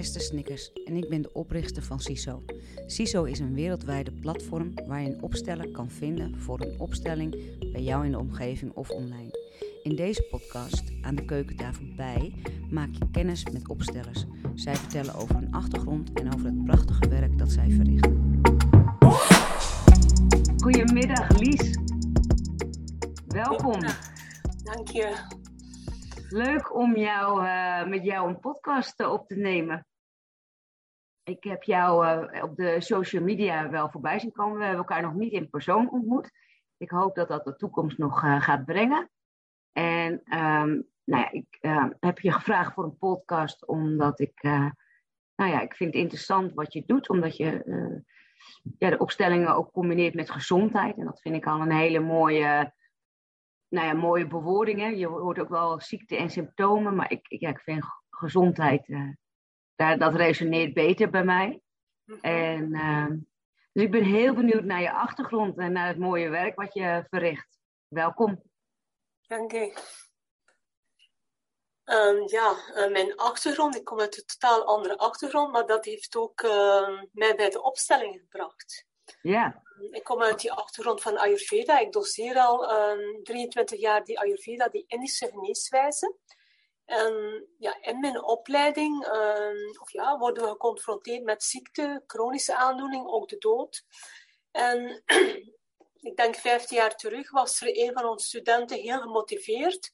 Esther Snickers en ik ben de oprichter van CISO. CISO is een wereldwijde platform waar je een opsteller kan vinden voor een opstelling bij jou in de omgeving of online. In deze podcast, aan de keukentafel bij, maak je kennis met opstellers. Zij vertellen over hun achtergrond en over het prachtige werk dat zij verrichten. Goedemiddag Lies. Welkom. Dank je. Leuk om jou, uh, met jou een podcast op te nemen. Ik heb jou uh, op de social media wel voorbij zien komen. We hebben elkaar nog niet in persoon ontmoet. Ik hoop dat dat de toekomst nog gaat brengen. En um, nou ja, ik heb je gevraagd voor een podcast omdat ik, nou ja, ik vind het interessant wat je doet, omdat je ja, de opstellingen ook combineert met gezondheid. En dat vind ik al een hele mooie nou ja, mooie bewoordingen. Je hoort ook wel ziekte en symptomen, maar ik, ja, ik vind gezondheid, daar, dat resoneert beter bij mij. En, uh, dus ik ben heel benieuwd naar je achtergrond en naar het mooie werk wat je verricht. Welkom. Dank je. Um, ja, uh, mijn achtergrond, ik kom uit een totaal andere achtergrond, maar dat heeft ook mij bij de opstelling gebracht. Ja. Ik kom uit die achtergrond van Ayurveda. Ik doseer al um, 23 jaar die Ayurveda, die Indische geneeswijze. En ja, in mijn opleiding um, of ja, worden we geconfronteerd met ziekte, chronische aandoening, ook de dood. En ik denk 15 jaar terug was er een van onze studenten heel gemotiveerd,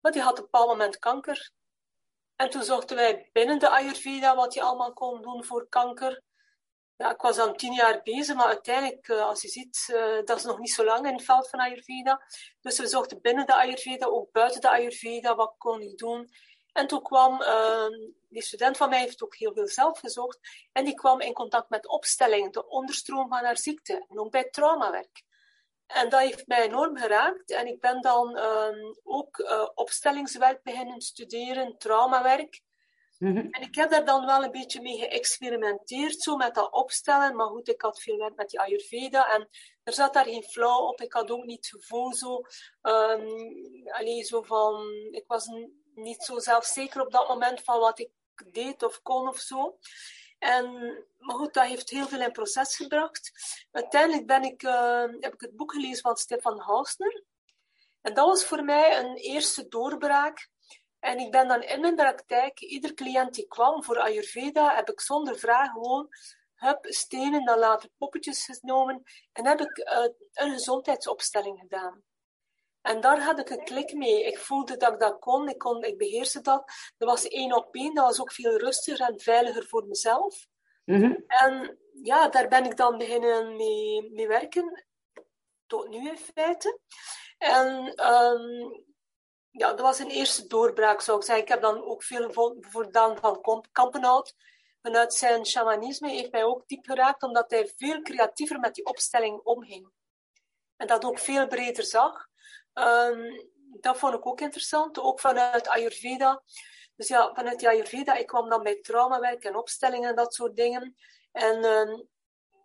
maar die had op een bepaald moment kanker. En toen zochten wij binnen de Ayurveda wat je allemaal kon doen voor kanker ja, ik was dan tien jaar bezig, maar uiteindelijk, uh, als je ziet, uh, dat is nog niet zo lang in het veld van Ayurveda. Dus we zochten binnen de Ayurveda, ook buiten de Ayurveda, wat kon ik doen. En toen kwam, uh, die student van mij heeft ook heel veel zelf gezocht, en die kwam in contact met opstellingen, de onderstroom van haar ziekte, en ook bij traumawerk. En dat heeft mij enorm geraakt. En ik ben dan ehm, ook uh, opstellingswerk beginnen studeren, traumawerk. Mhm. En ik heb daar dan wel een beetje mee geëxperimenteerd, zo met dat opstellen. Maar goed, ik had veel werk met die Ayurveda en er zat daar geen flauw op. Ik had ook niet het gevoel zo, um, allee, zo van, ik was niet zo zelfzeker op dat moment van wat ik deed of kon of zo. En, maar goed, dat heeft heel veel in proces gebracht. Uiteindelijk ben ik, uh, heb ik het boek gelezen van Stefan Hausner. En dat was voor mij een eerste doorbraak en ik ben dan in mijn praktijk, ieder cliënt die kwam voor Ayurveda, heb ik zonder vraag gewoon heb stenen, dan later poppetjes genomen en heb ik uh, een gezondheidsopstelling gedaan. En daar had ik een klik mee. Ik voelde dat ik dat kon, ik, kon, ik beheerste dat. Dat was één op één, dat was ook veel rustiger en veiliger voor mezelf. Mm-hmm. En ja, daar ben ik dan beginnen mee, mee werken, tot nu in feite. En um, ja, dat was een eerste doorbraak, zou ik zeggen. Ik heb dan ook veel gedaan van Kampenhout. Vanuit zijn shamanisme heeft mij ook diep geraakt, omdat hij veel creatiever met die opstelling omging. En dat ook veel breder zag. Um, dat vond ik ook interessant, ook vanuit Ayurveda. Dus ja, vanuit die Ayurveda, ik kwam dan bij traumawerk en opstellingen en dat soort dingen. En um,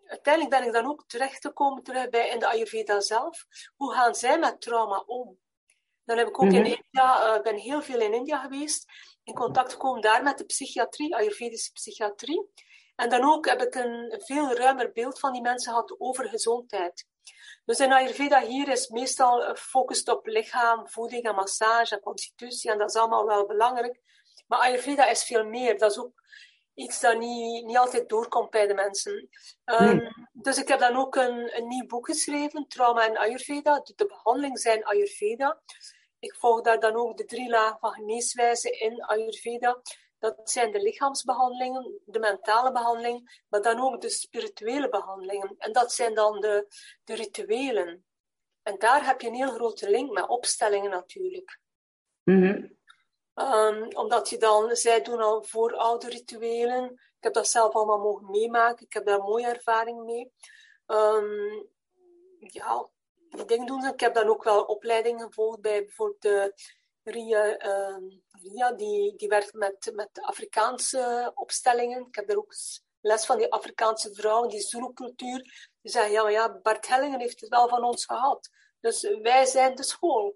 uiteindelijk ben ik dan ook terechtgekomen terug bij in de Ayurveda zelf. Hoe gaan zij met trauma om? Dan heb ik ook in India, uh, ben heel veel in India geweest, in contact gekomen daar met de psychiatrie, Ayurvedische psychiatrie. En dan ook heb ik een veel ruimer beeld van die mensen gehad over gezondheid. Dus in Ayurveda hier is meestal gefocust op lichaam, voeding en massage en constitutie. En dat is allemaal wel belangrijk. Maar Ayurveda is veel meer. Dat is ook iets dat niet, niet altijd doorkomt bij de mensen. Um, Nee. Dus ik heb dan ook een, een nieuw boek geschreven, Trauma en Ayurveda. De, de behandeling zijn Ayurveda. Ik volg daar dan ook de drie lagen van geneeswijze in Ayurveda. Dat zijn de lichaamsbehandelingen, de mentale behandeling, maar dan ook de spirituele behandelingen. En dat zijn dan de, de rituelen. En daar heb je een heel grote link met opstellingen natuurlijk. Mm-hmm. Um, omdat je dan, zij doen al vooroude rituelen. Ik heb dat zelf allemaal mogen meemaken. Ik heb daar mooie ervaring mee. Um, ja, die dingen doen. Ik heb dan ook wel opleidingen gevolgd bij bijvoorbeeld Ria, um, Ria die, die werkt met, met Afrikaanse opstellingen. Ik heb daar ook les van die Afrikaanse vrouwen, die Zulu-cultuur. Die zeggen, ja, ja, Bart Hellingen heeft het wel van ons gehad. Dus wij zijn de school.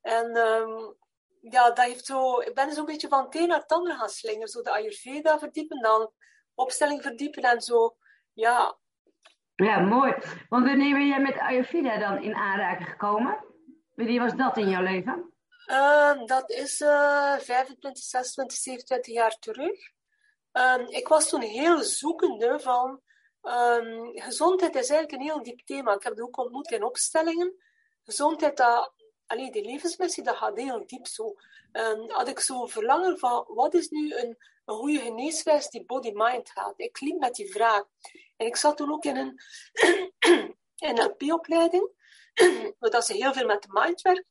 En um, ja, dat heeft zo, ik ben zo'n beetje van het een naar het andere gaan slingeren. Zo de Ayurveda verdiepen, dan opstelling verdiepen en zo. Ja. Ja, mooi. Want wanneer ben jij met Ayurveda dan in aanraking gekomen? Wanneer was dat in jouw leven? Uh, dat is uh, 25, 26, 27 jaar terug. Uh, ik was toen heel zoekende van... Um, gezondheid is eigenlijk een heel diep thema. Ik heb het ook ontmoet in opstellingen. Gezondheid, dat, allee, die levensmissie, dat gaat heel diep zo. Um, had ik zo verlangen van, wat is nu een, een goede geneeswijs die body-mind gaat? Ik liep met die vraag. En ik zat toen ook in een NLP-opleiding, dat ze heel veel met de mind werkt.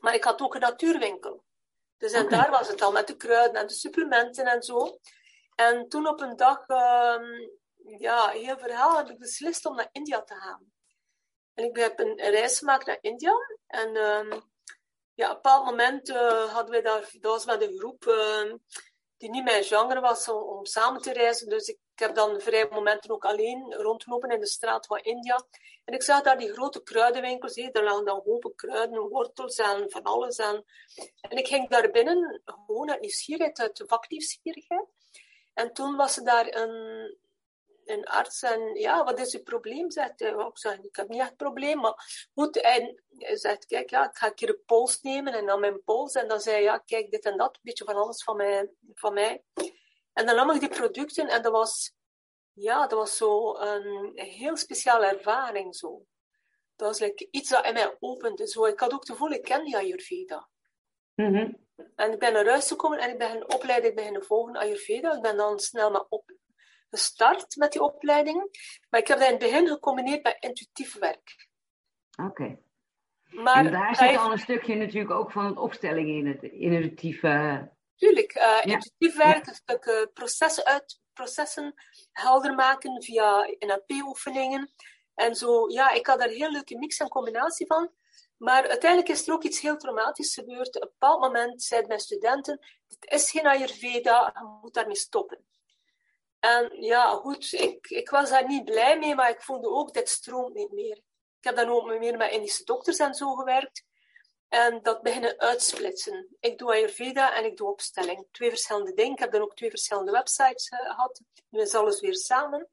Maar ik had ook een natuurwinkel. Dus en daar was het al met de kruiden en de supplementen en zo. En toen op een dag, um, ja, heel verhaal, heb ik beslist om naar India te gaan. En ik heb een, reis gemaakt naar India. En um, ja, op een bepaald moment uh, hadden we daar, dat was met een groep uh, die niet mijn genre was om, samen te reizen. Dus ik heb dan vrij momenten ook alleen rondgelopen in de straat van India. En ik zag daar die grote kruidenwinkels. Hé, daar lagen dan hopen kruiden, wortels en van alles aan. En ik ging daar binnen, gewoon uit nieuwsgierigheid, uit vaknieuwsgierigheid. En toen was er daar een, een arts en ja, wat is uw probleem? Zegt hij. Ik zeg, ik heb niet echt probleem, maar goed. En hij zegt, kijk, ja, ik ga een keer een pols nemen en dan mijn pols. En dan zei hij, ja, kijk, dit en dat, een beetje van alles van mij. Van mij. En dan nam ik die producten en dat was, ja, dat was zo een, heel speciale ervaring zo. Dat was like, iets dat in mij opende. Zo. Ik had ook te voelen, ik ken die Ayurveda. Mm En ik ben naar huis gekomen en ik ben een opleiding beginnen volgen Ayurveda. Ik ben dan snel maar op, gestart met die opleiding. Maar ik heb dat in het begin gecombineerd met intuïtief werk. Oké. Maar en daar zit al een stukje natuurlijk ook van het opstelling in, het intuïtieve... Tuurlijk, uh, intuïtief werk, een stuk uh, processen, uit, processen helder maken via NLP-oefeningen. En zo, ja, ik had daar een heel leuke mix en combinatie van. Maar uiteindelijk is er ook iets heel traumatisch gebeurd. Op een bepaald moment zeiden mijn studenten, dit is geen Ayurveda, je moet daarmee stoppen. En ja, goed, ik, ik was daar niet blij mee, maar ik voelde ook, dit stroomt niet meer. Ik heb dan ook meer met Indische dokters en zo gewerkt. En dat beginnen uitsplitsen. Ik doe Ayurveda en ik doe opstelling. Twee verschillende dingen. Ik heb dan ook twee verschillende websites uh, gehad. Nu is alles weer samen.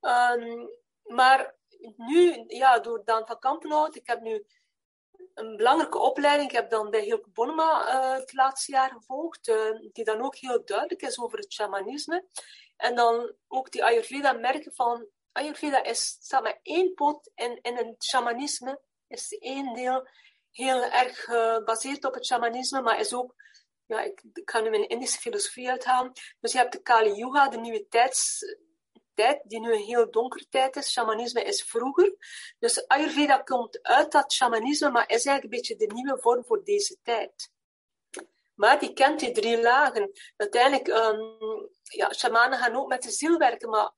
Um, maar nu, ja, door Daan van Kampenhout, ik heb nu een belangrijke opleiding. Ik heb dan bij Hilke Bonnema uh, het laatste jaar gevolgd, uh, die dan ook heel duidelijk is over het shamanisme. En dan ook die Ayurveda merken van, Ayurveda is, staat met één poot in, in het shamanisme, is één deel heel erg gebaseerd op het shamanisme, maar is ook, ja, ik, ik ga nu mijn Indische filosofie uithalen. Dus je hebt de Kali Yuga, de nieuwe tijds, tijd, die nu een heel donkere tijd is. Shamanisme is vroeger. Dus Ayurveda komt uit dat shamanisme, maar is eigenlijk een beetje de nieuwe vorm voor deze tijd. Maar die kent die drie lagen. Uiteindelijk, um, ja, shamanen gaan ook met de ziel werken, maar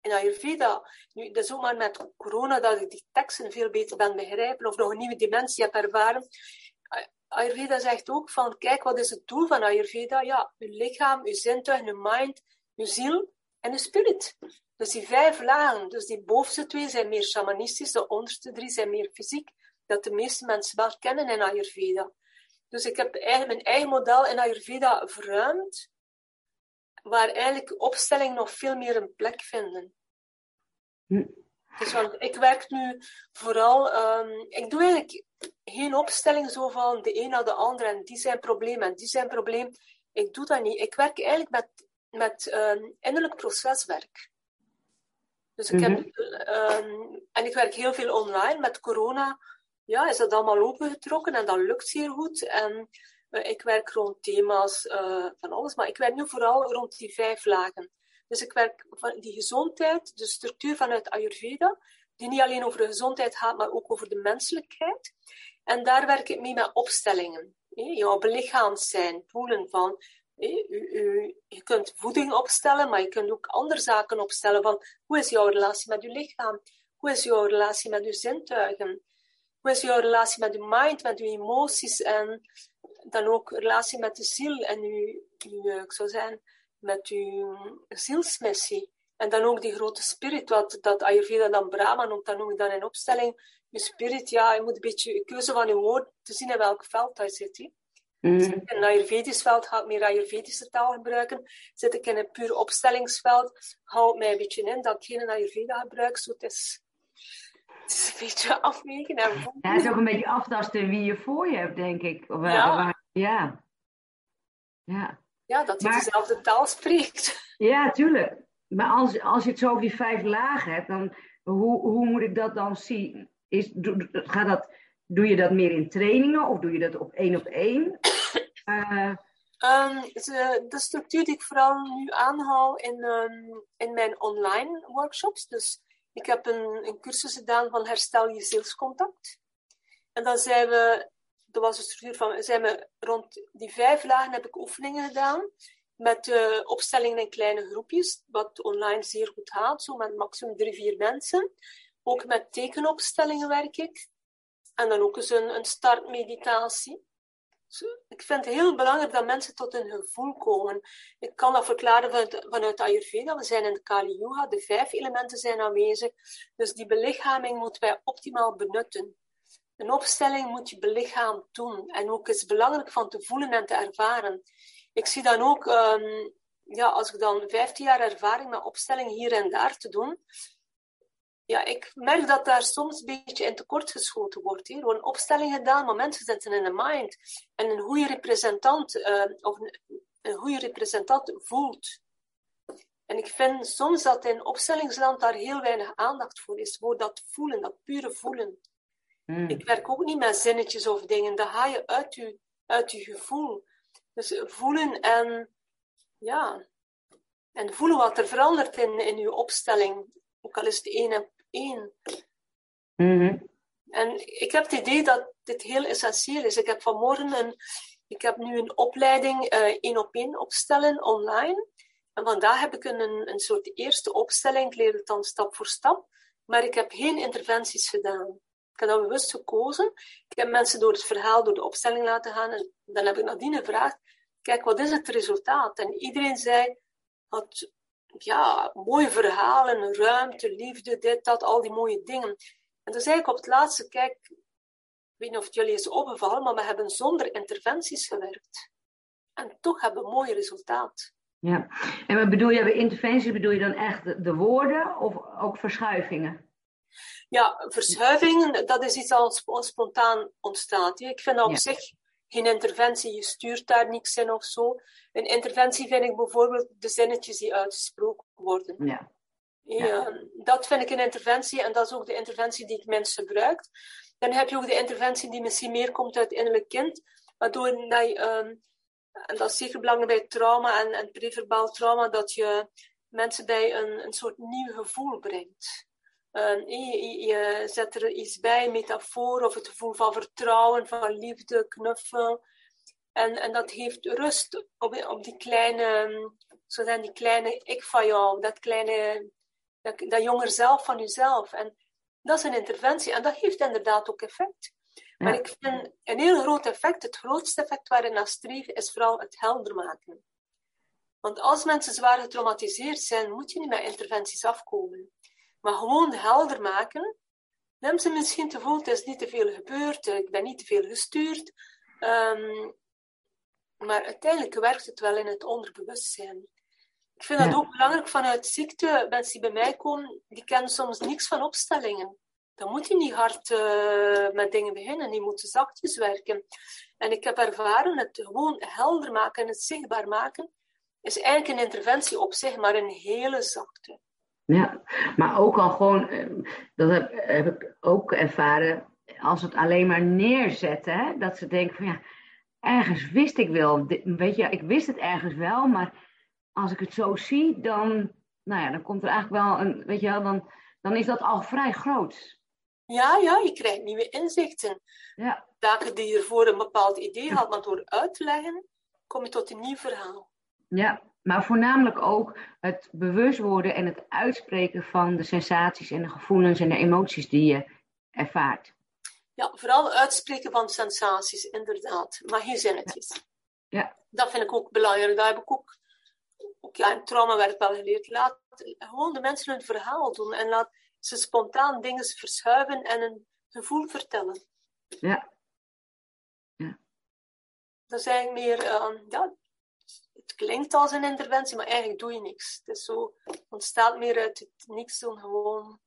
in Ayurveda, nu, dat is ook maar met corona dat ik die teksten veel beter ben begrijpen of nog een nieuwe dimensie heb ervaren. Ayurveda zegt ook van, kijk, wat is het doel van Ayurveda? Ja, uw lichaam, uw zintuigen, uw mind, uw ziel en uw spirit. Dus die vijf lagen, dus die bovenste twee zijn meer shamanistisch, de onderste drie zijn meer fysiek, dat de meeste mensen wel kennen in Ayurveda. Dus ik heb eigenlijk mijn eigen model in Ayurveda verruimd, waar eigenlijk opstellingen nog veel meer een plek vinden. Hm. Dus want ik werk nu vooral, um, ik doe eigenlijk geen opstelling zo van de een naar de ander en die zijn probleem en die zijn probleem. Ik doe dat niet. Ik werk eigenlijk met, met um, innerlijk proceswerk. Dus ik heb, um, en ik werk heel veel online met corona. Ja, is dat allemaal opengetrokken en dat lukt zeer goed. En uh, ik werk rond thema's uh, van alles, maar ik werk nu vooral rond die vijf lagen. Dus ik werk van die gezondheid, de structuur vanuit Ayurveda, die niet alleen over de gezondheid gaat, maar ook over de menselijkheid. En daar werk ik mee met opstellingen. Jouw belichaamd zijn, voelen van je kunt voeding opstellen, maar je kunt ook andere zaken opstellen. Van hoe is jouw relatie met je lichaam? Hoe is jouw relatie met je zintuigen? Hoe is jouw relatie met je mind, met je emoties en dan ook relatie met de ziel en je, je ik zou zeggen, met je zielsmissie. En dan ook die grote spirit, wat dat Ayurveda dan Brahma noemt, dan noem ik dan in opstelling. Je spirit, ja, je moet een beetje keuze van je woord te zien in welk veld hij zit. Mm. Zit ik in een Ayurvedisch veld, ga ik meer Ayurvedische taal gebruiken. Zit ik in een puur opstellingsveld, hou ik mij een beetje in dat ik geen Ayurveda gebruik. Zo, het, is, het is een beetje afwegen. En ja, het is ook een beetje aftasten wie je voor je hebt, denk ik. Of, ja. ja. Ja. ja, dat hij dezelfde taal spreekt. Ja, tuurlijk. Maar als, als je het zo over die vijf lagen hebt, dan hoe, hoe moet ik dat dan zien? Is, do, gaat dat, doe je dat meer in trainingen of doe je dat op één op één? Uh, um, de, de, structuur die ik vooral nu aanhaal in, um, in mijn online workshops. Dus ik heb een, een cursus gedaan van herstel je zielscontact. En dan zijn we, dat was de structuur van, zijn we rond die vijf lagen heb ik oefeningen gedaan. Met uh, opstellingen in kleine groepjes, wat online zeer goed gaat, zo met maximum drie, vier mensen. Ook met tekenopstellingen werk ik. En dan ook eens een, een startmeditatie. Ik vind het heel belangrijk dat mensen tot hun gevoel komen. Ik kan dat verklaren vanuit, vanuit Ayurveda. We zijn in de Kali Yuga, de vijf elementen zijn aanwezig. Dus die belichaming moeten wij optimaal benutten. Een opstelling moet je belichaam doen. En ook is belangrijk van te voelen en te ervaren. Ik zie dan ook, um, ja, als ik dan 15 jaar ervaring met opstelling hier en daar te doen, ja, ik merk dat daar soms een beetje in tekort geschoten wordt. Hier wordt een opstelling gedaan, maar mensen zitten in de mind. En een goede representant, uh, of een, een goede representant voelt. En ik vind soms dat in opstellingsland daar heel weinig aandacht voor is, voor dat voelen, dat pure voelen. Hmm. Ik werk ook niet met zinnetjes of dingen, dat ga je uit je, uit je gevoel. Dus voelen en, ja, en voelen wat er verandert in, in je opstelling. Ook al is het op één. Mm En ik heb het idee dat dit heel essentieel is. Ik heb vanmorgen een, ik heb nu een opleiding uh, één op één opstellen online. En vandaag heb ik een, een soort eerste opstelling. Ik leer het dan stap voor stap. Maar ik heb geen interventies gedaan. Ik heb dat bewust gekozen. Ik heb mensen door het verhaal, door de opstelling laten gaan. En dan heb ik nadien gevraagd, kijk, wat is het resultaat? En iedereen zei, had ja, mooie verhalen, ruimte, liefde, dit, dat, al die mooie dingen. En toen zei ik op het laatste, kijk, ik weet niet of het jullie is opgevallen, maar we hebben zonder interventies gewerkt. En toch hebben we een mooi resultaat. Ja, en wat bedoel je bij interventies, bedoel je dan echt de, de woorden of ook verschuivingen? Ja, verschuivingen, dat is iets dat spontaan ontstaat. Ik vind op zich geen interventie, je stuurt daar niks in of zo. Een interventie vind ik bijvoorbeeld de zinnetjes die uitgesproken worden. Ja. ja. dat vind ik een interventie en dat is ook de interventie die ik mensen gebruik. Dan heb je ook de interventie die misschien meer komt uit innerlijk kind, waardoor dat je, um, en dat is zeker belangrijk bij trauma en, en preverbaal trauma, dat je mensen bij een, een soort nieuw gevoel brengt. Uh, je, je, zet er iets bij, metafoor of het gevoel van vertrouwen, van liefde, knuffel. En, en dat geeft rust op, op die kleine, zo zijn die kleine ik van jou, dat kleine, dat, dat jonger zelf van jezelf. En dat is een interventie en dat heeft inderdaad ook effect. Maar ik vind een heel groot effect, het grootste effect waar ik naar streef, is vooral het helder maken. Want als mensen zwaar getraumatiseerd zijn, moet je niet met interventies afkomen. Maar gewoon helder maken. Dan ze misschien te voelen, het is niet te veel gebeurd, ik ben niet te veel gestuurd. Um, maar uiteindelijk werkt het wel in het onderbewustzijn. Ik vind dat ook belangrijk vanuit ziekte. Mensen die bij mij komen, die kennen soms niks van opstellingen. Dan moet je niet hard uh, met dingen beginnen. Die moeten zachtjes werken. En ik heb ervaren, het gewoon helder maken en het zichtbaar maken, is eigenlijk een interventie op zich, maar een hele zachte. Ja, maar ook al gewoon, eh, dat heb, heb ik ook ervaren, als het alleen maar neerzetten, hè, dat ze denken van ja, ergens wist ik wel, weet je, ik wist het ergens wel, maar als ik het zo zie, dan, nou ja, dan komt er eigenlijk wel een, weet je wel, dan, dan is dat al vrij groot. Ja, ja, je krijgt nieuwe inzichten. Ja. Zaken die je voor een bepaald idee had, maar door uit te leggen, kom je tot een nieuw verhaal. Ja, maar voornamelijk ook het bewust worden en het uitspreken van de sensaties en de gevoelens en de emoties die je ervaart. Ja, vooral uitspreken van sensaties, inderdaad. Maar geen zinnetjes. Ja. Dat vind ik ook belangrijk. Daar heb ik ook, ook ja, in traumawerk wel geleerd. Laat gewoon de mensen hun verhaal doen en laat ze spontaan dingen verschuiven en een gevoel vertellen. Ja. ja. Dat is eigenlijk meer, uh, ja, het klinkt als een interventie, maar eigenlijk doe je niks. Het is zo, ontstaat meer uit het niks doen, gewoon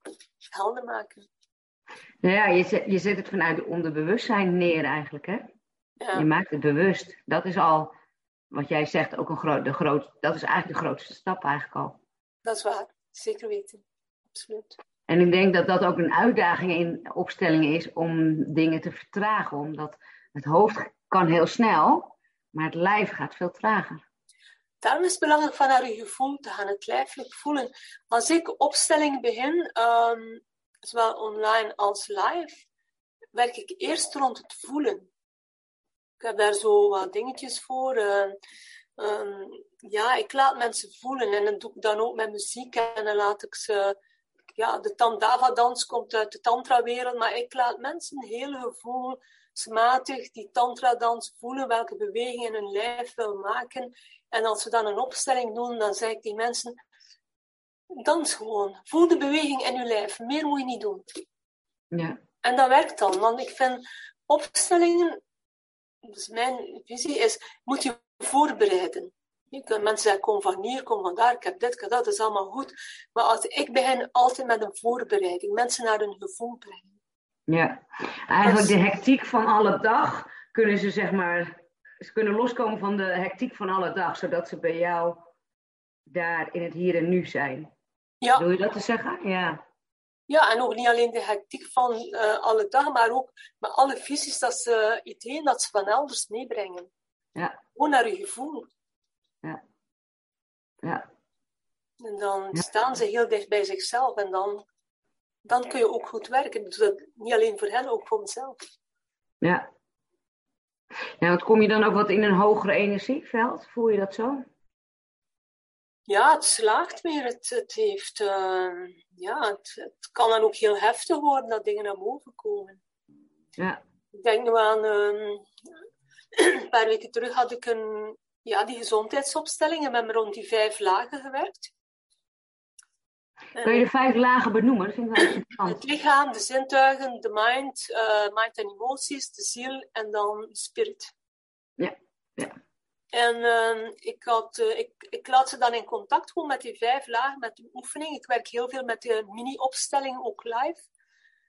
helder maken. Nou ja, je zet, je zet het vanuit het onderbewustzijn neer eigenlijk, hè? Ja. Je maakt het bewust. Dat is al, wat jij zegt, ook een groot, de groot, dat is eigenlijk de grootste stap eigenlijk al. Dat is waar, zeker weten. Absoluut. En ik denk dat dat ook een uitdaging in opstellingen is om dingen te vertragen. Omdat het hoofd kan heel snel, maar het lijf gaat veel trager. Daarom is het belangrijk van naar je gevoel te gaan, het lijfelijk voelen. Als ik opstelling begin, um, zowel online als live, werk ik eerst rond het voelen. Ik heb daar zo wat dingetjes voor. Uh, um, ja, ik laat mensen voelen en dat doe ik dan ook met muziek en dan laat ik ze. Ja, de Tandava-dans komt uit de Tantra-wereld, maar ik laat mensen heel die Tantra-dans voelen, welke bewegingen hun lijf wil maken. En als we dan een opstelling doen, dan zeg ik die mensen: dans gewoon. Voel de beweging in je lijf. Meer moet je niet doen. Ja. En dat werkt dan, want ik vind opstellingen, dus mijn visie is, moet je voorbereiden. Je kunt mensen zeggen, kom van hier, kom van daar, ik heb dit, ik heb dat, dat is allemaal goed. Maar als, ik begin altijd met een voorbereiding, mensen naar hun gevoel brengen. Ja, eigenlijk de hectiek van alle dag kunnen ze zeg maar, ze kunnen loskomen van de hectiek van alle dag, zodat ze bij jou daar in het hier en nu zijn. Ja. Wil je dat te zeggen? Ja. Ja, en ook niet alleen de hectiek van uh, alle dag, maar ook met alle visies, dat ze ideeën dat ze van elders meebrengen. Ja. Gewoon naar je gevoel. Ja. Ja. En dan staan ze heel dicht bij zichzelf en dan, dan kun je ook goed werken. Dus dat niet alleen voor hen, ook voor mezelf. Ja. Ja, want kom je dan ook wat in een hogere energieveld? Voel je dat zo? Ja, het slaagt meer. Het, het heeft, uh, ja, het, het, kan dan ook heel heftig worden dat dingen naar boven komen. Ja. Ik denk nu aan, um, een paar weken terug had ik een, ja, die gezondheidsopstellingen met me rond die vijf lagen gewerkt. Kun je de vijf lagen benoemen? Dat vind ik wel interessant. Het lichaam, de zintuigen, de mind, uh, mind en emoties, de ziel en dan spirit. Ja, ja. En uh, ik, had, uh, ik, ik laat ze dan in contact komen met die vijf lagen, met de oefening. Ik werk heel veel met de mini-opstelling, ook live.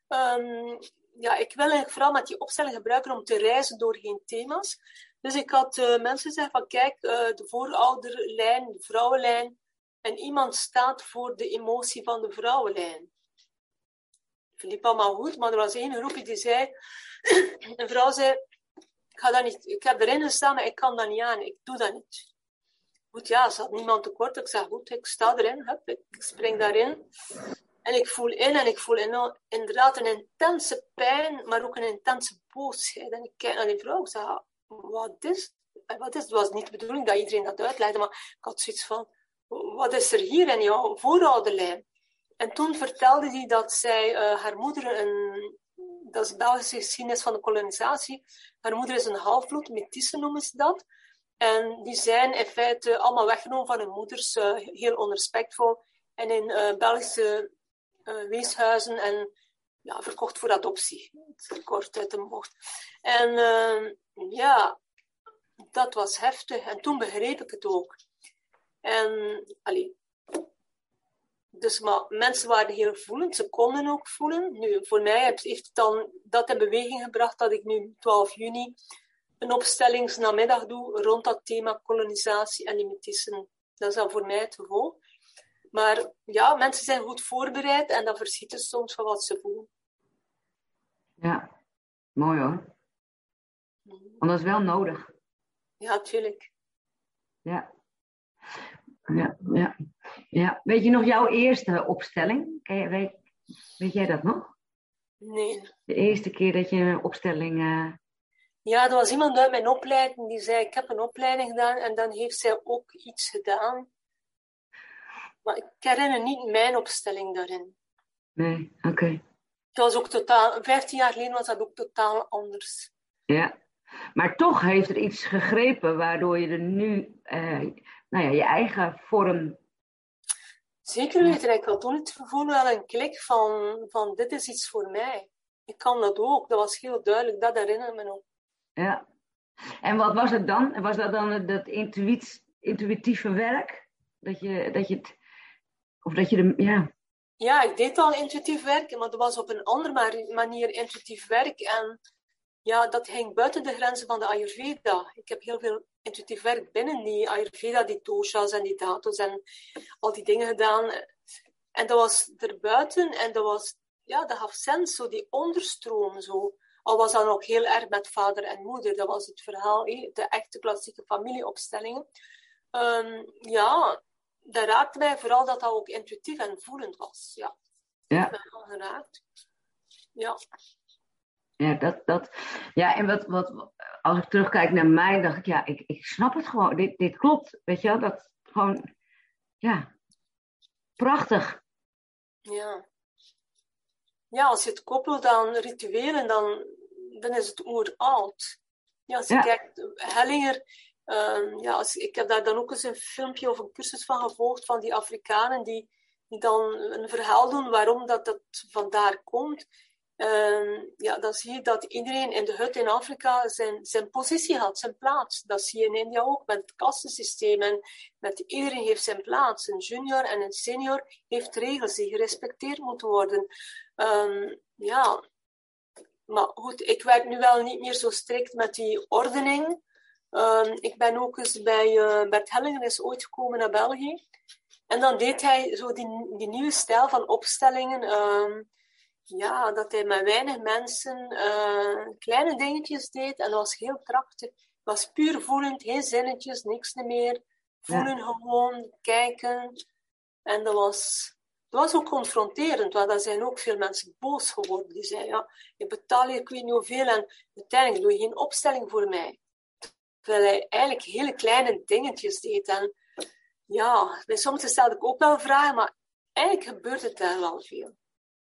Um, ja, ik wil eigenlijk vooral met die opstelling gebruiken om te reizen door geen thema's. Dus ik had uh, mensen zeggen van kijk, de voorouderlijn, de vrouwenlijn. En iemand staat voor de emotie van de vrouwenlijn. Het liep allemaal goed, maar er was één groepje die zei, een vrouw zei, ik, ga dat niet, ik heb erin gestaan, maar ik kan dat niet aan. Ik doe dat niet. Goed, ja, ze had niemand tekort. Ik zeg, goed, ik sta erin. Hup, ik spring daarin. En ik voel in en ik voel in, inderdaad een intense pijn, maar ook een intense boosheid. En ik kijk naar die vrouw. Ik zeg, wat is wat is Het was niet de bedoeling dat iedereen dat uitlegde, maar ik had zoiets van, wat is er hier in jouw voorouderlijn? En toen vertelde hij dat zij uh, haar moeder een dat is Belgische geschiedenis van de kolonisatie. Haar moeder is een halfbloed, metisse noemen ze dat. En die zijn in feite allemaal weggenomen van hun moeders, uh, heel onrespectvol. En in uh, Belgische weeshuizen en ja, verkocht voor adoptie. Kort uit de bocht. En ja, dat was heftig. En toen begreep ik het ook. En, allee, dus maar mensen waren heel voelend, ze konden ook voelen. Nu, voor mij heeft het dan dat in beweging gebracht dat ik nu 12 juni een opstellingsnamiddag doe rond dat thema kolonisatie en limitissen. Dat is dan voor mij het gevolg. Maar ja, mensen zijn goed voorbereid en dan verschieten soms van wat ze voelen. Ja, mooi hoor. Want dat is wel nodig. Ja, natuurlijk. Ja. Ja, ja. Ja, weet je nog jouw eerste opstelling? weet, weet jij dat nog? Nee. De eerste keer dat je een opstelling. Uh... Ja, er was iemand uit mijn opleiding die zei: Ik heb een opleiding gedaan en dan heeft zij ook iets gedaan. Maar ik herinner niet mijn opstelling daarin. Nee, oké. Okay. Het was ook totaal, 15 jaar geleden was dat ook totaal anders. Ja, maar toch heeft er iets gegrepen waardoor je er nu uh, nou ja, je eigen vorm Zeker weten. Ik had toen het gevoel wel een klik van, van dit is iets voor mij. Ik kan dat ook. Dat was heel duidelijk. Dat herinner me nog. Ja. En wat was het dan? Was dat dan dat intuïtieve werk? Dat je, dat je het. Of dat je de. Ja. Ja, ik deed al intuïtief werk, maar dat was op een andere manier intuïtief werk. En ja, dat ging buiten de grenzen van de Ayurveda. Ik heb heel veel intuïtief werk binnen die Ayurveda, die doshas en die datos en al die dingen gedaan. En dat was erbuiten en dat was, ja, dat gaf sens, zo die onderstroom zo. Al was dat ook heel erg met vader en moeder. Dat was het verhaal, de echte klassieke familieopstellingen. Um, ja, dat raakte mij vooral dat dat ook intuïtief en voelend was. Ja. Ja. Ik ben geraakt. Ja. Ja, dat, dat, ja, en wat, wat, als ik terugkijk naar mij, dacht ik, ja, ik, ik snap het gewoon. Dit, dit klopt, weet je wel? Dat gewoon, ja, prachtig. Ja. Ja, als je het koppelt aan rituelen, dan, dan is het oud. Ja, als je ja. kijkt, Hellinger, um, ja, als, ik heb daar dan ook eens een filmpje of een cursus van gevolgd van die Afrikanen die, die dan een verhaal doen waarom dat, dat vandaar komt. Um, ja, dan zie je dat iedereen in de hut in Afrika zijn, zijn positie had, zijn plaats. Dat zie je in India ook met het kastensysteem. En met iedereen heeft zijn plaats. Een junior en een senior heeft regels die gerespecteerd moeten worden. Um, ja, maar goed, ik werk nu wel niet meer zo strikt met die ordening. Um, ik ben ook eens bij uh, Bert Hellingen is ooit gekomen naar België. En dan deed hij zo die, die nieuwe stijl van opstellingen ja, dat hij met weinig mensen uh, kleine dingetjes deed. En dat was heel prachtig. Het was puur voelend, geen zinnetjes, niks meer. Voelen gewoon, kijken. En dat was, dat was ook confronterend, want daar zijn ook veel mensen boos geworden. Die zeiden, ja, je betaalt hier ik weet niet hoeveel en uiteindelijk doe je geen opstelling voor mij. Terwijl hij eigenlijk hele kleine dingetjes deed. En ja, bij sommigen stelde ik ook wel vragen, maar eigenlijk gebeurt het daar wel veel.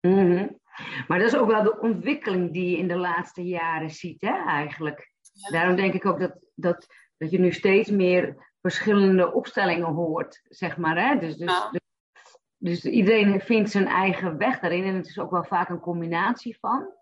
Mm maar dat is ook wel de ontwikkeling die je in de laatste jaren ziet, hè, eigenlijk. Daarom denk ik ook dat, dat, dat je nu steeds meer verschillende opstellingen hoort, zeg maar. Hè? Dus, dus, dus, dus, iedereen vindt zijn eigen weg daarin en het is ook wel vaak een combinatie van.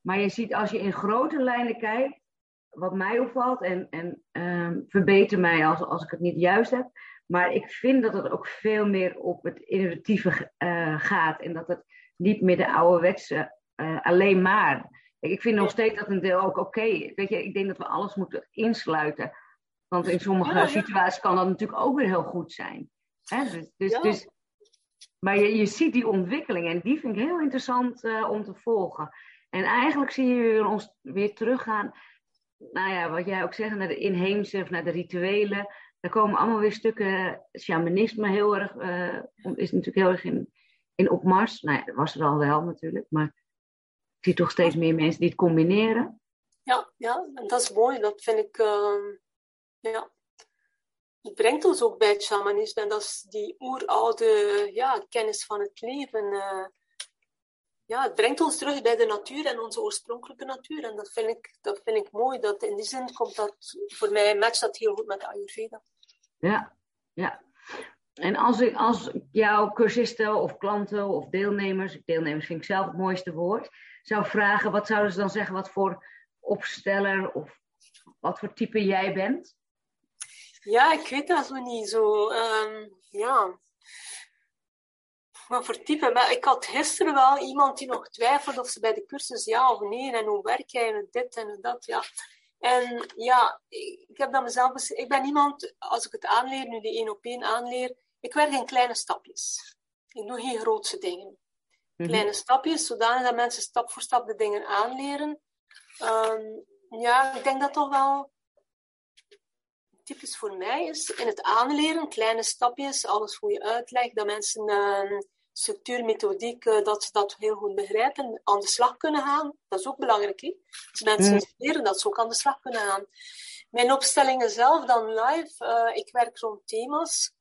Maar je ziet als je in grote lijnen kijkt, wat mij opvalt, en, en um, verbeter mij als, als ik het niet juist heb, maar ik vind dat het ook veel meer op het innovatieve uh, gaat en dat het niet meer de ouderwetse uh, alleen maar. Ik vind nog steeds dat een deel ook oké. Weet je, ik denk dat we alles moeten insluiten. Want in sommige situaties kan dat natuurlijk ook weer heel goed zijn. Hè? Dus, dus, dus, maar je, je ziet die ontwikkeling en die vind ik heel interessant uh, om te volgen. En eigenlijk zie je ons weer teruggaan, nou ja, wat jij ook zegt, naar de inheemse of naar de rituelen. Daar komen allemaal weer stukken shamanisme heel erg, uh, is natuurlijk heel erg in, in opmars. Nou ja, dat was er al wel natuurlijk, maar ik zie toch steeds meer mensen die het combineren. Ja, ja en dat is mooi. Dat vind ik, uh, ja. Het brengt ons ook bij het shamanisme en dat is die oeroude ja, kennis van het leven. Uh, ja, het brengt ons terug bij de natuur en onze oorspronkelijke natuur. En dat vind ik, dat vind ik mooi. Dat in die zin komt dat, voor mij matcht dat heel goed met de Ayurveda. Ja, ja. En als ik als jouw cursisten of klanten of deelnemers, deelnemers vind ik zelf het mooiste woord, zou vragen, wat zouden ze dan zeggen, wat voor opsteller of wat voor type jij bent? Ja, ik weet dat zo niet zo. Um, ja. Wat voor type? Maar ik had gisteren wel iemand die nog twijfelde of ze bij de cursus ja of nee en hoe werk jij en dit en dat. Ja. En ja, ik heb dat mezelf. Ik ben iemand, als ik het aanleer, nu die één op één aanleer, ik werk in kleine stapjes. Ik doe geen grootse dingen. Mhm. Kleine stapjes, zodanig dat mensen stap voor stap de dingen aanleren. Um, ja, ik denk dat toch wel typisch voor mij is in het aanleren, kleine stapjes, alles voor je uitleg, dat mensen uh, structuur, methodiek, uh, dat ze dat heel goed begrijpen, aan de slag kunnen gaan. Dat is ook belangrijk. Hè? Als mensen mm. leren dat ze ook aan de slag kunnen gaan. Mijn opstellingen zelf dan live, uh, ik werk rond thema's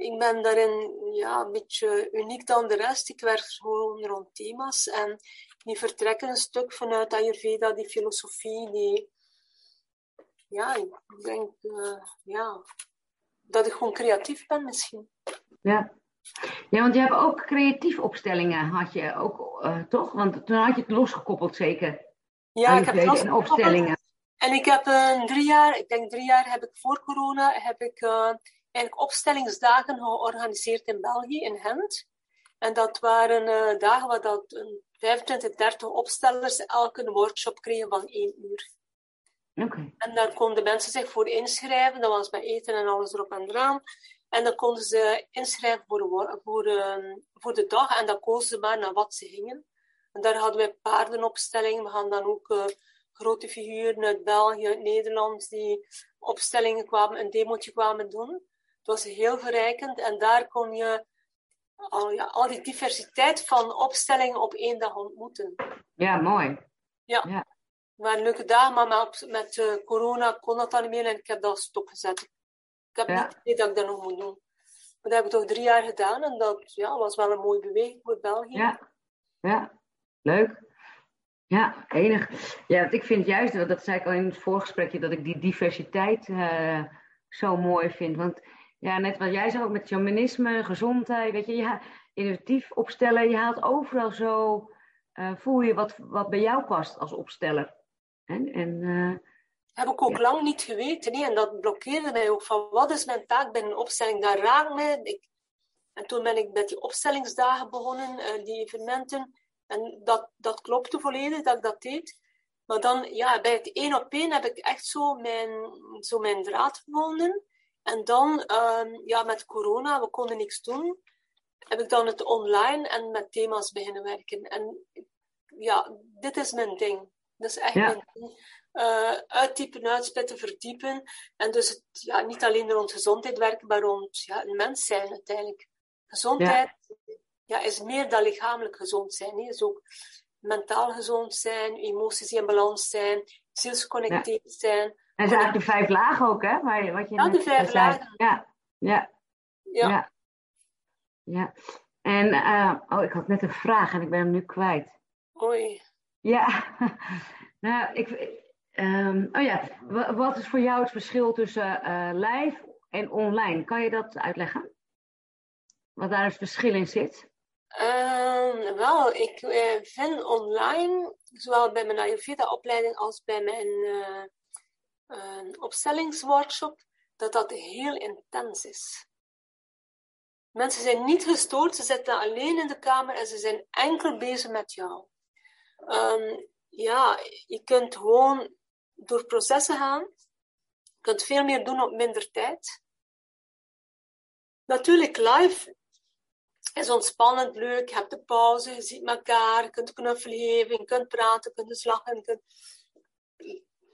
ik ben daarin ja, een beetje uniek dan de rest. Ik werk gewoon rond thema's en die vertrekken een stuk vanuit Ayurveda, die filosofie, die... Ja, ik denk uh, ja, dat ik gewoon creatief ben misschien. Ja. Ja, want je hebt ook creatief opstellingen, had je ook, uh, toch? Want toen had je het losgekoppeld zeker. Ja, ik heb het opstellingen. En ik heb uh, drie jaar, ik denk drie jaar heb ik voor corona, heb ik eigenlijk opstellingsdagen georganiseerd in België, in Gent. En dat waren uh, dagen waar dat 25, 30 opstellers elke een workshop kregen van één uur. Okay. En daar konden mensen zich voor inschrijven, dat was met eten en alles erop en eraan. En dan konden ze inschrijven voor, voor, uh, voor de dag en dan kozen ze maar naar wat ze gingen. En daar hadden we paardenopstellingen. We gaan dan ook uh, grote figuren uit België, uit Nederland, die opstellingen kwamen, een demotje kwamen doen. Het was heel verrijkend en daar kon je al, ja, al die diversiteit van opstellingen op één dag ontmoeten. Ja, mooi. Ja. ja. Maar leuke dagen, maar met, met uh, corona kon dat dan niet meer en ik heb dat stopgezet. Ik heb ja. niet idee dat ik dat nog moet doen. Maar dat heb ik toch drie jaar gedaan en dat ja, was wel een mooie beweging voor België. Ja, ja. leuk. Ja, enig. Ja, want ik vind juist, dat zei ik al in het voorgesprekje, dat ik die diversiteit uh, zo mooi vind. Want ja, net wat jij zei ook met shamanisme, gezondheid, weet je, ja, innovatief opstellen, je haalt overal zo, uh, voel je wat, wat bij jou past als opsteller. En, en uh, heb ik ook lang niet geweten. Nee? En dat blokkeerde mij ook van wat is mijn taak bij een opstelling. Dat raakt mij. Ik, en toen ben ik met die opstellingsdagen begonnen, uh, die evenementen. En dat, dat klopte volledig dat ik dat deed. Maar dan, ja, bij het één op één heb ik echt zo mijn, zo mijn draad gevonden. En dan, um, ja, met corona, we konden niks doen. Heb ik dan het online en met thema's beginnen werken. En ja, dit is mijn ding. Dat is echt ja. mijn ding. Uh, uittypen, uitspitten, verdiepen. En dus het, ja, niet alleen rond gezondheid werken, maar rond ja, een mens zijn uiteindelijk. Gezondheid ja. ja is meer dan lichamelijk gezond zijn. Het is ook mentaal gezond zijn, emoties die in balans zijn, zielsgeconnecteerd ja. zijn. En zijn eigenlijk de vijf lagen ook, hè? Waar je, wat je ja, de vijf lagen. Ja, ja. Ja. ja. ja. En, uh, oh, ik had net een vraag en ik ben hem nu kwijt. Oei. Ja, nou, ik, um, oh ja, wat is voor jou het verschil tussen uh, live en online? Kan je dat uitleggen? Wat daar het verschil in zit? Um, wel, ik uh, vind online, zowel bij mijn Ayurveda-opleiding als bij mijn uh, opstellingsworkshop, dat dat heel intens is. Mensen zijn niet gestoord, ze zitten alleen in de kamer en ze zijn enkel bezig met jou. Um, ja, je kunt gewoon door processen gaan. Je kunt veel meer doen op minder tijd. Natuurlijk, live is ontspannend, leuk. Je hebt de pauze, je ziet elkaar, je kunt knuffel geven, je kunt praten, je kunt lachen. Je kunt...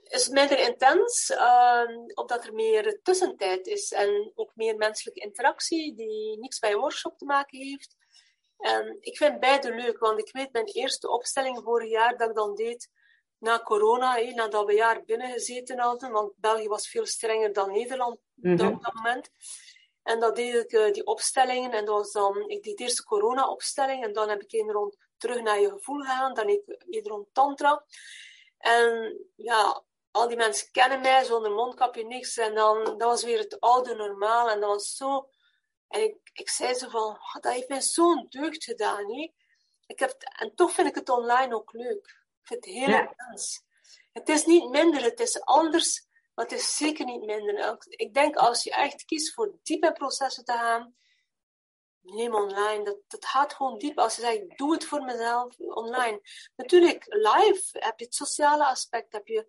is minder intens, uh, omdat er meer tussentijd is en ook meer menselijke interactie die niks bij een workshop te maken heeft. En ik vind beide leuk, want ik weet mijn eerste opstelling vorig jaar dat ik dan deed na corona, hé, nadat we een jaar binnen gezeten hadden, want België was veel strenger dan Nederland Mhm. op dat moment. En dan deed ik uh, die opstellingen en dat was dan, ik deed eerst de corona-opstelling en dan heb ik een rond terug naar je gevoel gegaan, dan ik een rond tantra. En ja, al die mensen kennen mij zonder mondkapje, niks. En dan, dat was weer het oude normaal en dat was zo... En ik, ik zei ze van, oh, dat heeft mij zo'n deugd gedaan, hè. Ik heb, en toch vind ik het online ook leuk. Ik vind het heel Ja. intens. Het is niet minder, het is anders, maar het is zeker niet minder. Ik denk als je echt kiest voor diep in processen te gaan, neem online. Dat, dat gaat gewoon diep. Als je zegt, ik doe het voor mezelf online. Natuurlijk, live heb je het sociale aspect, heb je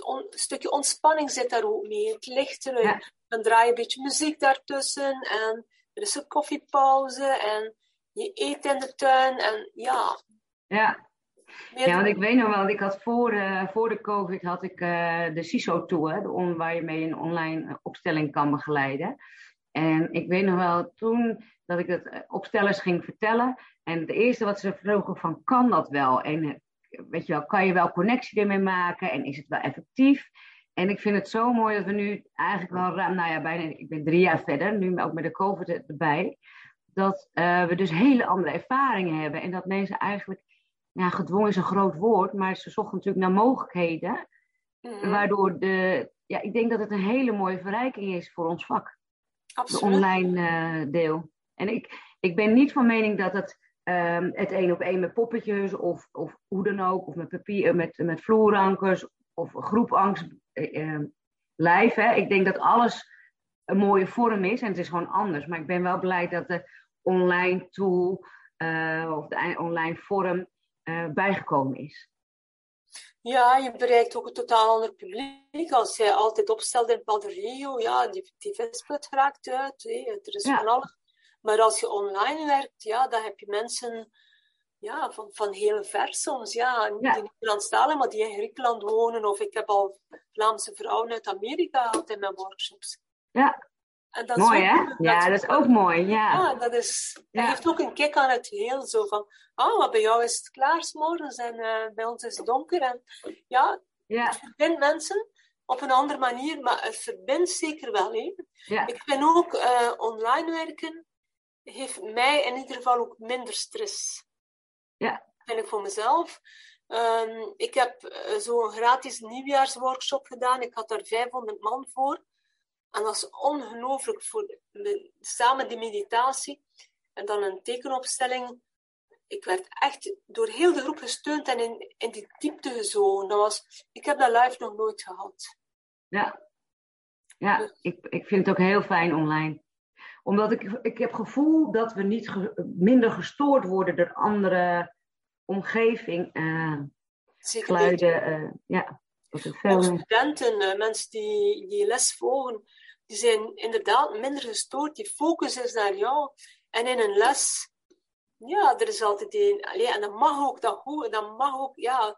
on- stukje ontspanning zit daar ook mee. Het licht eruit. Ja. Dan draai je een beetje muziek daartussen en er is een koffiepauze en je eet in de tuin en ja. Ja. meer ja, want ik weet nog wel, ik had voor, eh, voor de COVID had ik eh, de CISO-tour, de on, waar je mee een online eh, opstelling kan begeleiden. En ik weet nog wel toen dat ik het opstellers ging vertellen. En het eerste wat ze vroegen van, kan dat wel? En weet je wel, kan je wel connectie ermee maken? En is het wel effectief? En ik vind het zo mooi dat we nu eigenlijk wel ruim, nou ja, bijna, ik ben drie jaar verder, nu ook met de COVID erbij. Dat eh, we dus hele andere ervaringen hebben. En dat mensen eigenlijk, ja, gedwongen is een groot woord, maar ze zochten natuurlijk naar mogelijkheden. Mhm, Waardoor de, ja, ik denk dat het een hele mooie verrijking is voor ons vak de absoluut. online eh, deel. En ik, ik ben niet van mening dat het ehm, het één op één met poppetjes of, of hoe dan ook, of met papier, met, met vloerankers, of groepangst uh, live. Hè. Ik denk dat alles een mooie vorm is en het is gewoon anders. Maar ik ben wel blij dat de online tool of de online vorm bijgekomen is. Ja, je bereikt ook een totaal ander publiek. Als jij altijd opstelt in Padre ja, die, die visput raakt uit. Er is van alles. Maar als je online werkt, ja, dan heb je mensen ja, van, van heel ver soms. Ja, ja. die Nederlandstalen, maar die in Griekenland wonen. Of ik heb al Vlaamse vrouwen uit Amerika gehad in mijn workshops. Ja, en dat mooi, hè? Ja, dat is ook mooi. Ja, ja dat, is, dat geeft ook een kick aan het heel. Zo van, oh, maar bij jou is het klaar en uh, bij ons is het donker. En ja, ja. het verbindt mensen op een andere manier, maar het verbindt zeker wel. Hè? Ja. Ik vind ook uh, online werken heeft mij in ieder geval ook minder stress. Ja. Vind ik voor mezelf. Um, ik heb uh, zo'n gratis nieuwjaarsworkshop gedaan. Ik had daar 500 man voor. En dat is ongelooflijk voor de, samen die meditatie en dan een tekenopstelling. Ik werd echt door heel de groep gesteund en in, in die diepte gezogen. Dat was, ik heb dat live nog nooit gehad. Ja, ja dus- ik, ik vind het ook heel fijn online. Omdat ik, ik heb gevoel dat we niet minder gestoord worden door andere omgeving. Uh, geluiden. Uh, ja, veel... studenten, uh, mensen die, die les volgen, die zijn inderdaad minder gestoord. Die focus is naar jou. En in een les, ja, er is altijd een. en dat mag ook, dat, goed, dat mag ook, ja.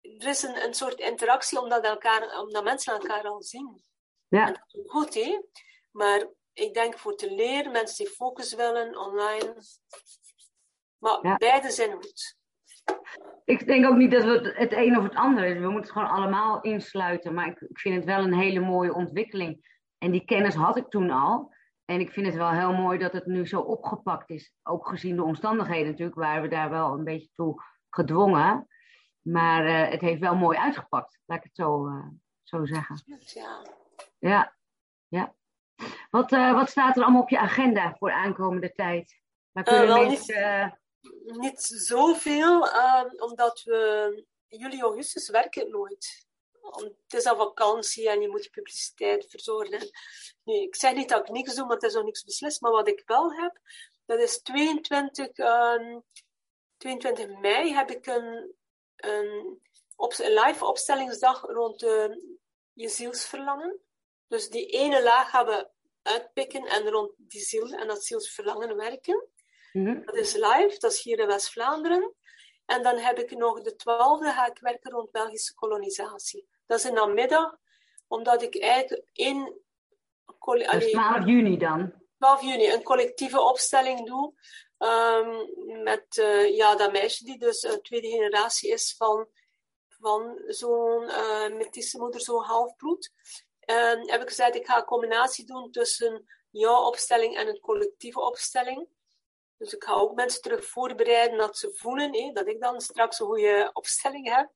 Er is een, een soort interactie omdat, elkaar, omdat mensen elkaar al zien. Ja. En dat is goed, hè? Maar ik denk voor te leren, mensen die focus willen online. Maar beide zijn goed. Ik denk ook niet dat het het een of het ander is. We moeten het gewoon allemaal insluiten. Maar ik, ik vind het wel een hele mooie ontwikkeling. En die kennis had ik toen al. En ik vind het wel heel mooi dat het nu zo opgepakt is. Ook gezien de omstandigheden natuurlijk, waren we daar wel een beetje toe gedwongen. Maar uh, het heeft wel mooi uitgepakt, laat ik het zo, uh, zo zeggen. Ja. Ja, ja. Wat, uh, wat staat er allemaal op je agenda voor aankomende tijd? Waar kunnen wel mensen... niet, niet zoveel, omdat we juli, augustus werken nooit het is al vakantie en je moet je publiciteit verzorgen. Nu, ik zeg niet dat ik niks doe, maar het is nog niks beslist. Maar wat ik wel heb, dat is 22, um, 22 mei heb ik een, een, op, een live opstellingsdag rond uh, je zielsverlangen. Dus die ene laag gaan we uitpikken en rond die ziel en dat zielsverlangen werken. Mm Dat is live, dat is hier in West-Vlaanderen. En dan heb ik nog de twaalfde ga ik werken rond Belgische kolonisatie. Dat is in de middag, omdat ik eigenlijk in... Dus 12 juni dan? 12 juni, een collectieve opstelling doe. Um, met uh, ja, dat meisje die dus een tweede generatie is van, van zo'n uh, metische moeder, zo'n halfbloed. En heb ik gezegd, ik ga een combinatie doen tussen jouw opstelling en een collectieve opstelling. Dus ik ga ook mensen terug voorbereiden dat ze voelen dat ik dan straks een goede opstelling heb.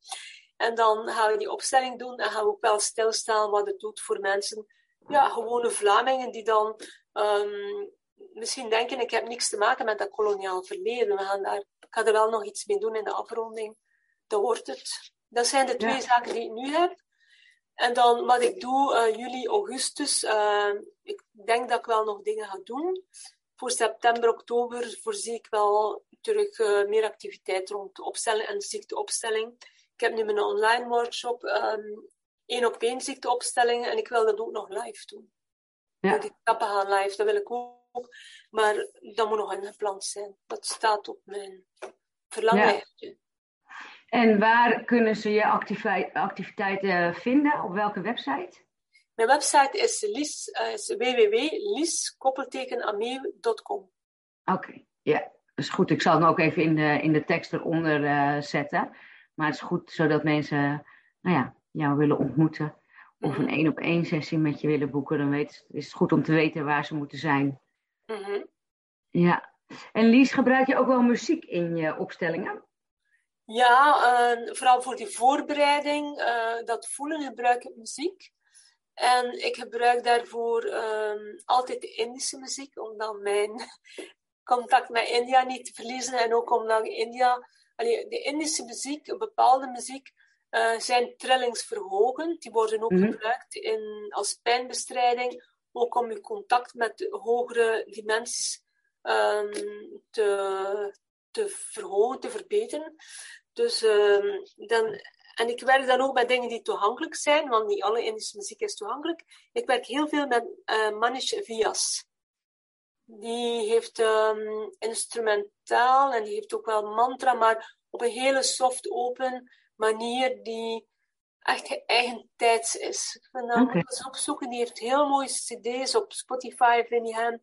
En dan gaan we die opstelling doen en gaan we ook wel stilstaan wat het doet voor mensen. Ja, gewone Vlamingen die dan um, misschien denken, ik heb niks te maken met dat koloniaal verleden. We gaan daar, ik ga er wel nog iets mee doen in de afronding. Dat wordt het. Dat zijn de twee zaken die ik nu heb. En dan wat ik doe, uh, juli, augustus. Uh, ik denk dat ik wel nog dingen ga doen. Voor september, oktober voorzie ik wel terug uh, meer activiteit rond de opstelling en de ziekteopstelling. Ik heb nu mijn online workshop, um, één op één ziekteopstellingen en ik wil dat ook nog live doen. Ja. Die stappen gaan live, dat wil ik ook. Maar dat moet nog ingepland zijn. Dat staat op mijn verlanglijstje. Ja. En waar kunnen ze je activiteiten vinden? Op welke website? Mijn website is, Lies, uh, is www.lies-ameu.com. Oké, ja, dat is goed. Ik zal hem ook even in de, in de tekst eronder uh, zetten. Maar het is goed zodat mensen nou ja, jou willen ontmoeten. Of een één op één sessie met je willen boeken. Dan weet, is het goed om te weten waar ze moeten zijn. Mm Ja. En Lies, gebruik je ook wel muziek in je opstellingen? Ja, uh, vooral voor die voorbereiding, uh, dat voelen gebruik ik muziek. En ik gebruik daarvoor uh, altijd de Indische muziek, om dan mijn contact met India niet te verliezen. En ook omdat India allee, de Indische muziek, bepaalde muziek, uh, zijn trillingsverhogend. Die worden ook Mhm. gebruikt in, als pijnbestrijding, ook om je contact met hogere dimensies ehm, te, te verhogen, te verbeteren. Dus, ehm, dan, en ik werk dan ook met dingen die toegankelijk zijn, want niet alle Indische muziek is toegankelijk. Ik werk heel veel met eh Manish Vyas. Die heeft ehm, instrumentaal en die heeft ook wel mantra, maar op een hele soft, open manier die echt eigen tijds is. Ik vind dat eens opzoeken. Die heeft heel mooie cd's op Spotify, vind je hem.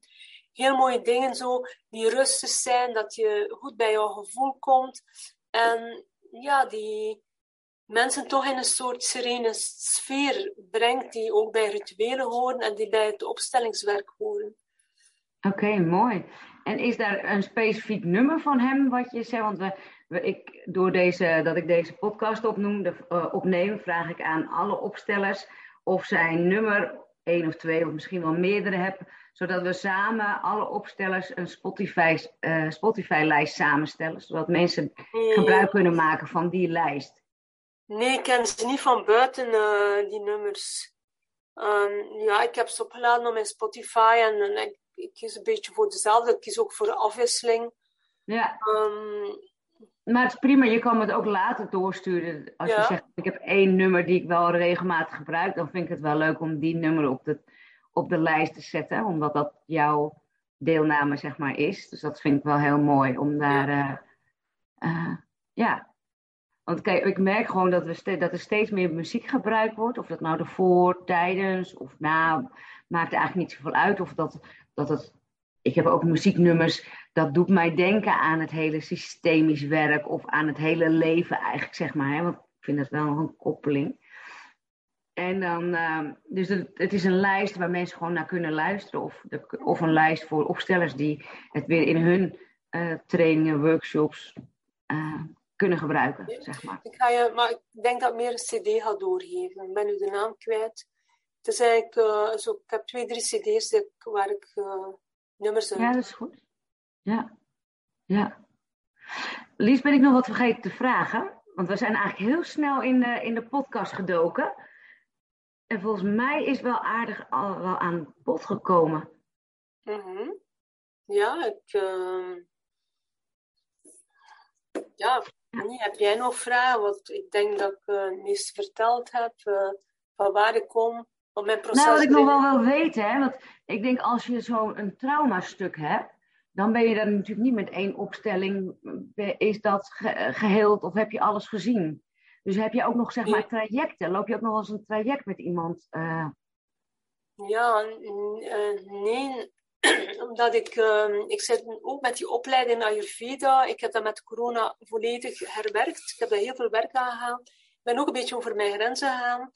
Heel mooie dingen zo, die rustig zijn, dat je goed bij jouw gevoel komt. En ja, die mensen toch in een soort serene sfeer brengt, die ook bij rituelen horen en die bij het opstellingswerk horen. Oké, mooi. En is daar een specifiek nummer van hem wat je zegt? Want ik, door deze, dat ik deze podcast opnoem, eh, opneem, vraag ik aan alle opstellers of zij een nummer, één of twee of misschien wel meerdere hebben, zodat we samen, alle opstellers, een Spotify, eh, Spotify-lijst samenstellen, zodat mensen gebruik kunnen maken van die lijst. Nee, ik ken ze niet van buiten, eh, die nummers. Ehm, ja, ik heb ze opgeladen op mijn Spotify en, en ik, ik kies een beetje voor dezelfde. Ik kies ook voor de afwisseling. Ja, Ehm, maar het is prima. Je kan het ook later doorsturen. Als je zegt, ik heb één nummer die ik wel regelmatig gebruik, dan vind ik het wel leuk om die nummer op de, op de lijst te zetten. Omdat dat jouw deelname, zeg maar, is. Dus dat vind ik wel heel mooi om daar... eh, eh, ja. Want kijk, ik merk gewoon dat, we ste- dat er steeds meer muziek gebruikt wordt. Of dat nou ervoor, tijdens of na. Maakt eigenlijk niet zoveel uit. Of dat, dat het... Ik heb ook muzieknummers dat doet mij denken aan het hele systemisch werk of aan het hele leven eigenlijk, zeg maar. Hè? Want ik vind dat wel een koppeling. En dan, ehm, dus het, het is een lijst waar mensen gewoon naar kunnen luisteren. Of, de, of een lijst voor opstellers die het weer in hun eh, trainingen, workshops eh, kunnen gebruiken, zeg maar. ik ga je, maar ik denk dat ik meer een cd ga doorgeven. Ik ben nu de naam kwijt. Het is eigenlijk eh, zo, ik heb twee, drie cd's waar ik nummers uit Ja, dat is goed. Ja, ja. Lies, ben ik nog wat vergeten te vragen? Want we zijn eigenlijk heel snel in de, in de podcast gedoken. En volgens mij is wel aardig al wel aan bod gekomen. Mhm. Ja, ik. ehm, Ja, niet. heb jij nog vragen? Want ik denk dat ik het meest verteld heb eh, van waar ik kom, mijn proces Nou, wat ik nog wel wil weten, hè, want ik denk als je zo'n traumastuk hebt, dan ben je daar natuurlijk niet met één opstelling, eh, is dat ge- geheeld of heb je alles gezien? Dus heb je ook nog, zeg maar, trajecten? Loop je ook nog eens een traject met iemand? eh, Ja, eh, nee, omdat ik, ehm, ik zit ook met die opleiding Ayurveda. Ik heb dat met corona volledig herwerkt. Ik heb daar heel veel werk aan gedaan. Ik ben ook een beetje over mijn grenzen gegaan.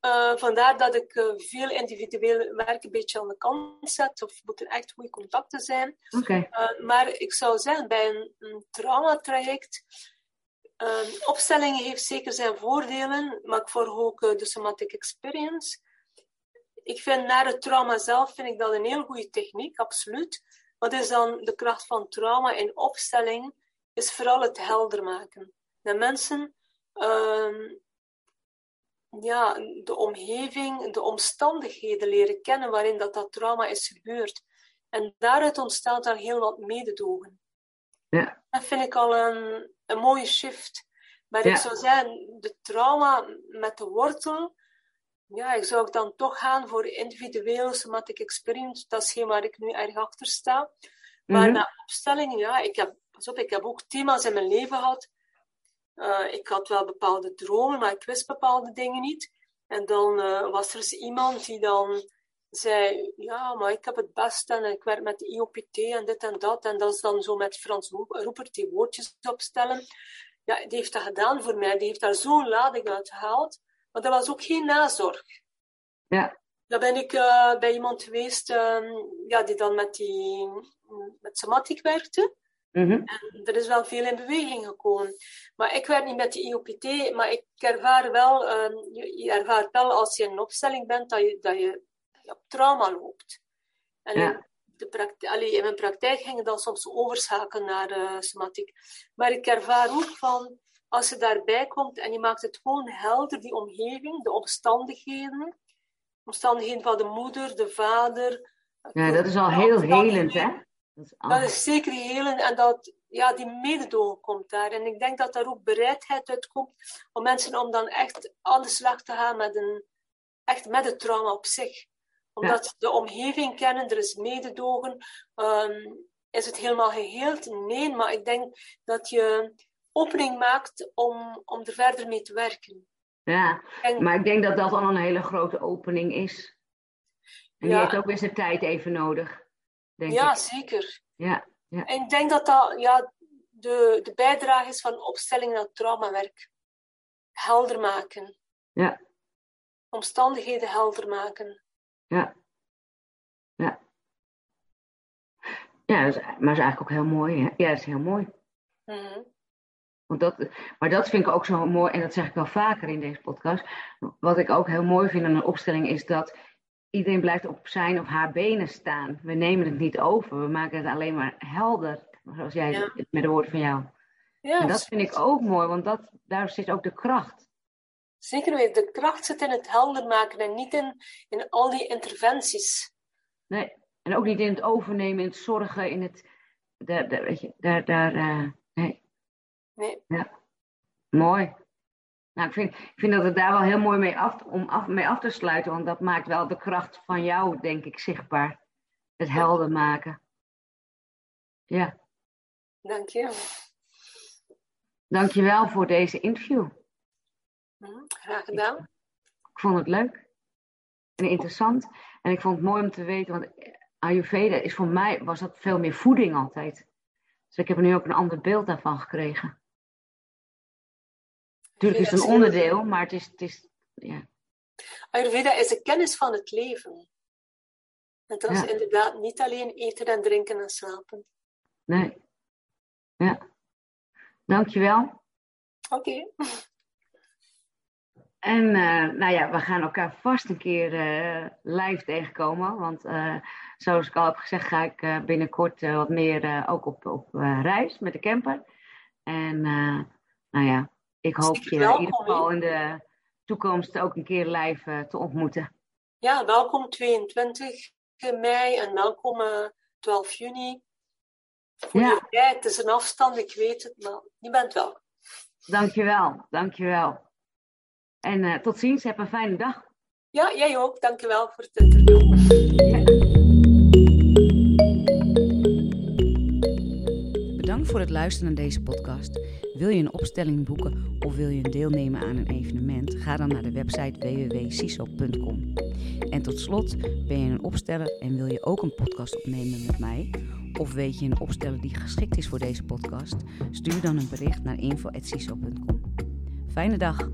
Eh, vandaar dat ik eh, veel individueel werk een beetje aan de kant zet. Of moet er echt goede contacten zijn. Oké, Uh, maar ik zou zeggen, bij een, een traumatraject, um, opstelling heeft zeker zijn voordelen, maar ik volg ook de somatic experience. Ik vind naar het trauma zelf vind ik dat een heel goede techniek, absoluut. Wat is dan de kracht van trauma in opstelling? Is vooral het helder maken. De mensen, um, ja, de omgeving, de omstandigheden leren kennen waarin dat, dat trauma is gebeurd. En daaruit ontstaat dan heel wat mededogen. Ja. Dat vind ik al een, een mooie shift. Maar Ja. ik zou zeggen, de trauma met de wortel, ja, ik zou dan toch gaan voor individueel somatic experience. Dat is geen waar ik nu erg achter sta. Maar Mhm. na opstellingen, ja, ik heb, pas op, ik heb ook thema's in mijn leven gehad. Uh, ik had wel bepaalde dromen, maar ik wist bepaalde dingen niet. En dan uh, was er eens iemand die dan zei, ja, maar ik heb het best en ik werk met de IOPT en dit en dat. En dat is dan zo met Frans Roepert die woordjes opstellen. Ja, die heeft dat gedaan voor mij. Die heeft daar zo'n lading uit gehaald. Maar dat was ook geen nazorg. Ja. Dan ben ik uh, bij iemand geweest um, ja, die dan met, die, met somatiek werkte. Mhm. En er is wel veel in beweging gekomen. Maar ik werk niet met de IOPT, maar ik ervaar wel, um, je, je, ervaart wel als je in een opstelling bent dat je, dat je op trauma loopt. En Ja. in, de praktijk, allee, in mijn praktijk ging het dan soms overschakelen naar uh, somatiek. Maar ik ervaar ook van, als je daarbij komt en je maakt het gewoon helder, die omgeving, de omstandigheden, omstandigheden van de moeder, de vader. Ja, dat is al heel helend, hè? Dat is, dat is zeker helend en dat, ja, die mededogen komt daar. En ik denk dat daar ook bereidheid uitkomt om mensen om dan echt aan de slag te gaan met, een, echt met het trauma op zich. Omdat ja. de omgeving kennen, er is mededogen. Um, is het helemaal geheeld? Nee, maar ik denk dat je opening maakt om, om er verder mee te werken. Ja, maar ik denk dat dat al een hele grote opening is. En ja. die heeft ook weer zijn tijd even nodig. Denk ja, ik. zeker. Ja, ja. En ik denk dat dat ja, de, de bijdrage is van opstelling naar traumawerk. Helder maken. Ja. Omstandigheden helder maken. Ja. Ja. Ja, dat is, maar dat is eigenlijk ook heel mooi. Hè? Ja, dat is heel mooi. Mm -hmm. Want dat, maar dat vind ik ook zo mooi, en dat zeg ik wel vaker in deze podcast. Wat ik ook heel mooi vind aan een opstelling is dat iedereen blijft op zijn of haar benen staan. We nemen het niet over, we maken het alleen maar helder. Zoals jij ja. met de woorden van jou. Ja, en dat vind ik ook mooi, want dat, daar zit ook de kracht. Zeker weten, de kracht zit in het helder maken en niet in, in al die interventies. Nee, en ook niet in het overnemen, in het zorgen, in het. Daar, daar, weet je, daar, daar uh, nee. Nee. Ja, mooi. Nou, ik vind, ik vind dat het daar wel heel mooi mee af, om af, mee af te sluiten, want dat maakt wel de kracht van jou, denk ik, zichtbaar. Het helder maken. Ja. Dank je. Dank je wel voor deze interview. Graag gedaan. Ik, ik vond het leuk en interessant. En ik vond het mooi om te weten, want Ayurveda is voor mij, was dat veel meer voeding altijd. Dus ik heb er nu ook een ander beeld daarvan gekregen. Natuurlijk is het een onderdeel, maar het is, het is ja. Ayurveda is de kennis van het leven. En dat is inderdaad niet alleen eten en drinken en slapen. Nee. Ja. Dankjewel. Oké. Okay. En uh, nou ja, we gaan elkaar vast een keer uh, live tegenkomen. Want uh, zoals ik al heb gezegd, ga ik binnenkort wat meer ook op, op reis met de camper. En nou ja, ik hoop je in ieder geval in de toekomst ook een keer live te ontmoeten. Ja, welkom 22 mei en welkom 12 juni. Voor ja. je het is een afstand, ik weet het, maar je bent wel. Dankjewel, dankjewel. En uh, tot ziens, heb een fijne dag. Ja, jij ook. Dankjewel voor het interview. Voor het luisteren naar deze podcast. Wil je een opstelling boeken of wil je deelnemen aan een evenement? Ga dan naar de website www.siso.com. En tot slot, ben je een opsteller en wil je ook een podcast opnemen met mij? Of weet je een opsteller die geschikt is voor deze podcast? Stuur dan een bericht naar info.siso.com. Fijne dag!